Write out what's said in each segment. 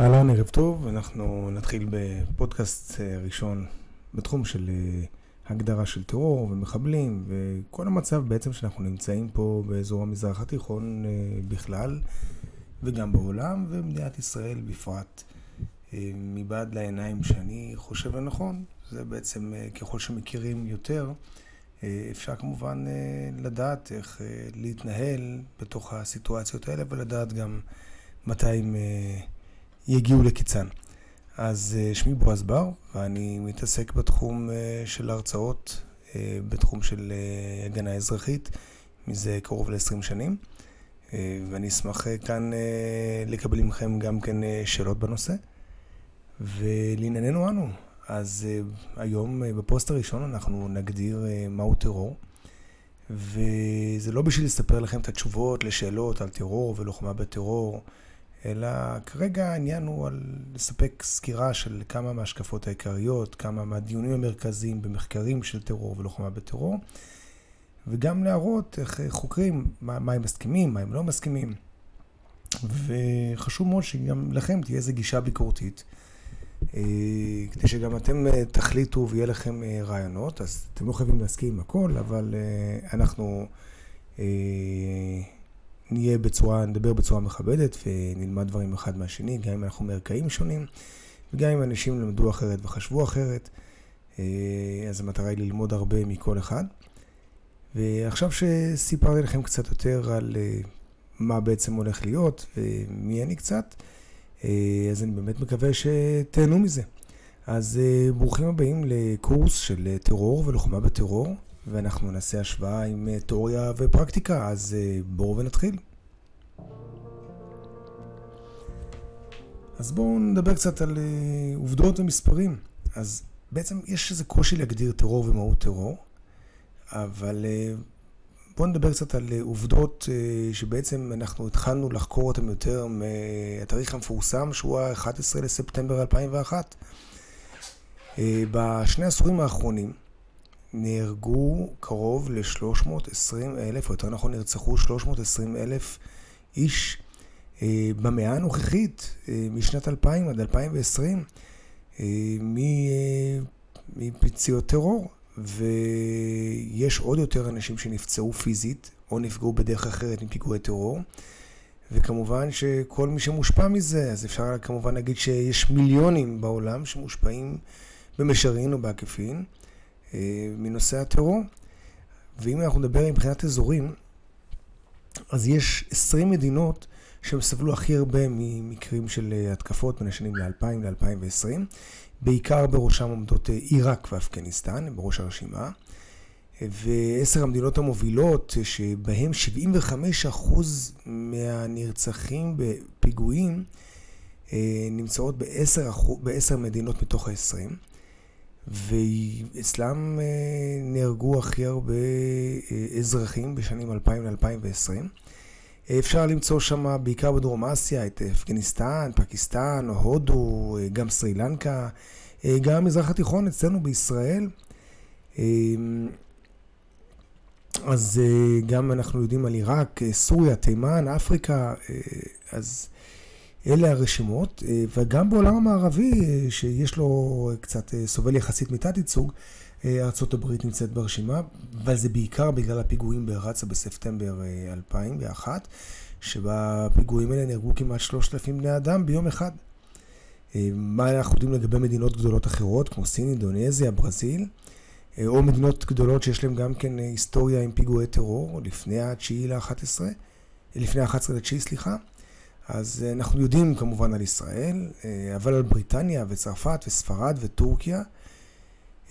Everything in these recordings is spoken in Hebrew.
אהלן, ערב טוב. אנחנו נתחיל בפודקאסט אה, ראשון בתחום של אה, הגדרה של טרור ומחבלים וכל המצב בעצם שאנחנו נמצאים פה באזור המזרח התיכון אה, בכלל וגם בעולם ובמדינת ישראל בפרט. מבעד לעיניים שאני חושב לנכון, זה בעצם ככל שמכירים יותר, אפשר כמובן לדעת איך להתנהל בתוך הסיטואציות האלה ולדעת גם מתי הם יגיעו לקיצן. אז אה, שמי בועז בר, ואני מתעסק בתחום אה, של הרצאות, אה, בתחום של הגנה אזרחית, מזה קרוב ל-20 שנים. ואני אשמח כאן לקבל מכם גם כן שאלות בנושא. ולענייננו אנו, אז היום בפוסט הראשון אנחנו נגדיר מהו טרור. וזה לא בשביל לספר לכם את התשובות לשאלות על טרור ולוחמה בטרור. אלא כרגע העניין הוא על לספק סקירה של כמה מההשקפות העיקריות, כמה מהדיונים המרכזיים במחקרים של טרור ולוחמה בטרור, וגם להראות איך חוקרים, מה, מה הם מסכימים, מה הם לא מסכימים. וחשוב מאוד שגם לכם תהיה איזו גישה ביקורתית, אה, כדי שגם אתם אה, תחליטו ויהיה לכם אה, רעיונות, אז אתם לא חייבים להסכים עם הכל, אבל אנחנו... נהיה בצורה, נדבר בצורה מכבדת ונלמד דברים אחד מהשני, גם אם אנחנו מערכאים שונים, וגם אם אנשים למדו אחרת וחשבו אחרת, אה, אז המטרה היא ללמוד הרבה מכל אחד. ועכשיו שסיפרתי לכם קצת יותר על אה, מה בעצם הולך להיות ומי אני קצת, אה, אז אני באמת מקווה שתהנו מזה. אז ברוכים הבאים לקורס של טרור ולוחמה בטרור. ואנחנו נעשה השוואה עם אה, תיאוריה ופרקטיקה, אז אה, בואו ונתחיל. אז בואו נדבר קצת על אה, עובדות ומספרים. אז בעצם יש איזה קושי להגדיר טרור ומהות טרור, אבל בואו נדבר קצת על עובדות שבעצם אנחנו התחלנו לחקור אותן יותר מהתאריך המפורסם, שהוא ה-11 לספטמבר 2001. בשני העשורים האחרונים, נהרגו קרוב ל-320 אלף, או יותר נכון נרצחו 320 אלף איש אה, במאה הנוכחית, אה, משנת 2000 עד 2020, אה, מפציעות טרור, ויש עוד יותר אנשים שנפצעו פיזית, או נפגעו בדרך אחרת מפיגועי טרור. וכמובן שכל מי שמושפע מזה, אז אפשר כמובן להגיד שיש מיליונים בעולם שמושפעים במישרין או בעקיפין. אה, מנושא הטרור. ואם אנחנו נדבר מבחינת אזורים, אז יש 20 מדינות שהם סבלו הכי הרבה ממקרים של אה, התקפות בין השנים ל-2000 ל-2020. בעיקר בראשם עומדות אה, עיראק ואפגניסטן, בראש הרשימה. ועשר המדינות המובילות, שבהם 75% מהנרצחים בפיגועים נמצאות בעשר, בעשר מדינות מתוך ה-20. ואצלם אה, נהרגו הכי הרבה אה, אזרחים בשנים 2000 ל-2020. אפשר למצוא שם בעיקר בדרום אסיה את אפגניסטן, פקיסטן, הודו, אה, גם סרי לנקה, גם המזרח התיכון אצלנו בישראל. אז גם אנחנו יודעים על עיראק, סוריה, תימן, אפריקה, אז אלה הרשימות, אה, וגם בעולם המערבי, אה, שיש לו קצת, אה, סובל יחסית מתת ייצוג, ארה"ב נמצאת ברשימה, אבל זה בעיקר בגלל הפיגועים ברצה בספטמבר 2001, שבפיגועים האלה נהרגו כמעט 3,000 בני אדם ביום אחד. מה אנחנו יודעים לגבי מדינות גדולות אחרות, כמו סין, אינדונזיה, ברזיל, או מדינות גדולות שיש להן גם כן היסטוריה עם פיגועי טרור, לפני ה-9 ל-11, לפני ה-11 ל-9, סליחה. אז אה, אנחנו יודעים כמובן על ישראל, אה, אבל על בריטניה וצרפת וספרד וטורקיה,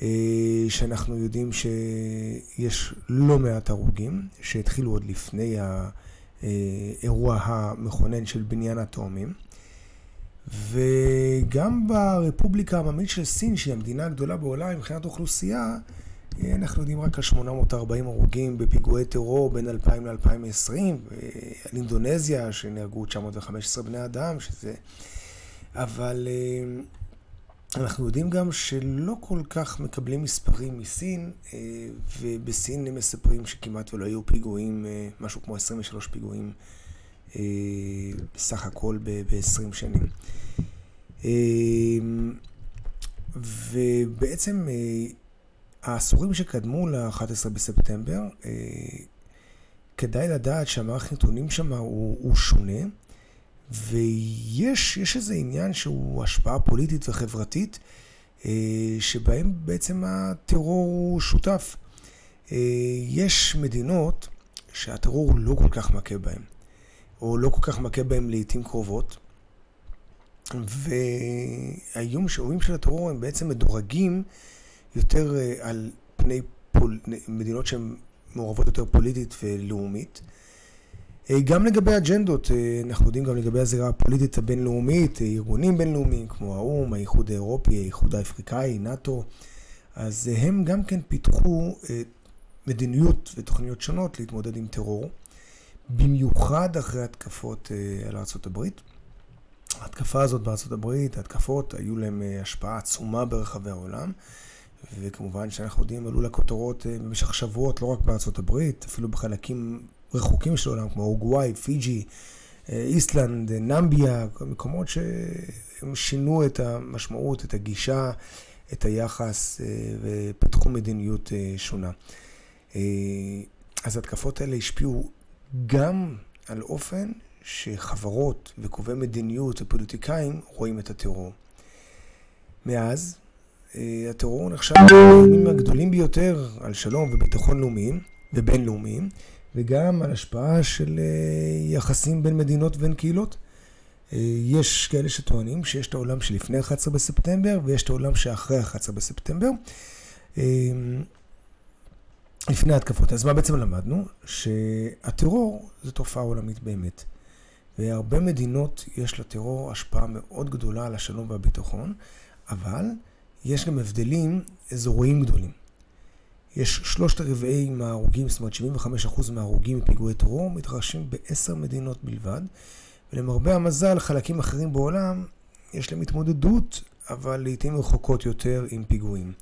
אה, שאנחנו יודעים שיש לא מעט הרוגים, שהתחילו עוד לפני האירוע המכונן של בניין התאומים. וגם ברפובליקה העממית של סין, שהיא המדינה הגדולה בעולם מבחינת אוכלוסייה, אנחנו יודעים רק על 840 הרוגים בפיגועי טרור בין 2000 ל-2020, על אינדונזיה שנהרגו 915 בני אדם, שזה... אבל אה, אנחנו יודעים גם שלא כל כך מקבלים מספרים מסין, אה, ובסין הם מספרים שכמעט ולא היו פיגועים, אה, משהו כמו 23 פיגועים בסך הכל ב-20 שנים. ובעצם העשורים שקדמו ל-11 בספטמבר, כדאי לדעת שהמערכת נתונים שם הוא, הוא שונה, ויש איזה עניין שהוא השפעה פוליטית וחברתית, שבהם בעצם הטרור הוא שותף. יש מדינות שהטרור לא כל כך מכה בהן, או לא כל כך מכה בהן לעיתים קרובות, והאיום של הטרור הם בעצם מדורגים יותר אה, על פני פול... מדינות שהן מעורבות יותר פוליטית ולאומית. אה, גם לגבי אג'נדות, אה, אנחנו יודעים גם לגבי הזירה הפוליטית הבינלאומית, ארגונים בינלאומיים כמו האו"ם, האיחוד האירופי, האיחוד האפריקאי, נאט"ו, אז הם גם כן פיתחו מדיניות ותוכניות שונות להתמודד עם טרור, במיוחד אחרי התקפות על ארה"ב. ההתקפה הזאת הברית, ההתקפות, היו להם השפעה עצומה ברחבי העולם, וכמובן שאנחנו יודעים, עלו לכותרות אה, במשך שבועות, לא רק בארצות הברית, אפילו בחלקים רחוקים של העולם, כמו אורוגוואי, פיג'י, אה, איסלנד, נמביה, מקומות שהם שינו את המשמעות, את הגישה, את היחס ופיתחו מדיניות שונה. אז ההתקפות האלה השפיעו גם על אופן שחברות וקובעי מדיניות ופוליטיקאים רואים את הטרור. מאז, אה, הטרור נחשב לאיומים הגדולים ביותר על שלום וביטחון לאומיים ובינלאומיים, וגם על השפעה של אה, יחסים בין מדינות ובין קהילות. אה, יש כאלה שטוענים שיש את העולם שלפני 11 בספטמבר ויש את העולם שאחרי 11 בספטמבר. לפני התקפות. אז מה בעצם למדנו? שהטרור זו תופעה עולמית באמת. והרבה מדינות יש לטרור השפעה מאוד גדולה על השלום והביטחון, אבל יש גם הבדלים אזוריים גדולים. יש שלושת רבעי מההרוגים, זאת אומרת 75% מההרוגים מפיגועי טרור מתרחשים בעשר מדינות בלבד, ולמרבה המזל חלקים אחרים בעולם יש להם התמודדות, אבל לעיתים רחוקות יותר עם פיגועים.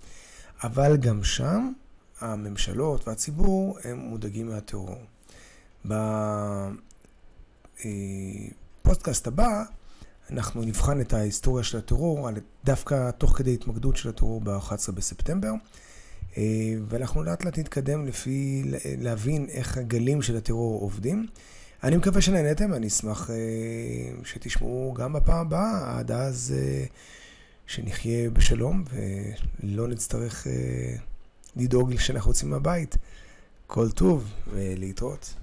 אבל גם שם הממשלות והציבור הם מודאגים מהטרור. בפודקאסט הבא אנחנו נבחן את ההיסטוריה של הטרור, דווקא תוך כדי התמקדות של הטרור ב-11 בספטמבר, אה, ואנחנו לאט לאט נתקדם לפי להבין איך הגלים של הטרור עובדים. אני מקווה שנהנתם, אני אשמח אה, שתשמעו גם בפעם הבאה, עד אז אה, שנחיה בשלום ולא נצטרך לדאוג שאנחנו יוצאים מהבית. כל טוב ולהתראות.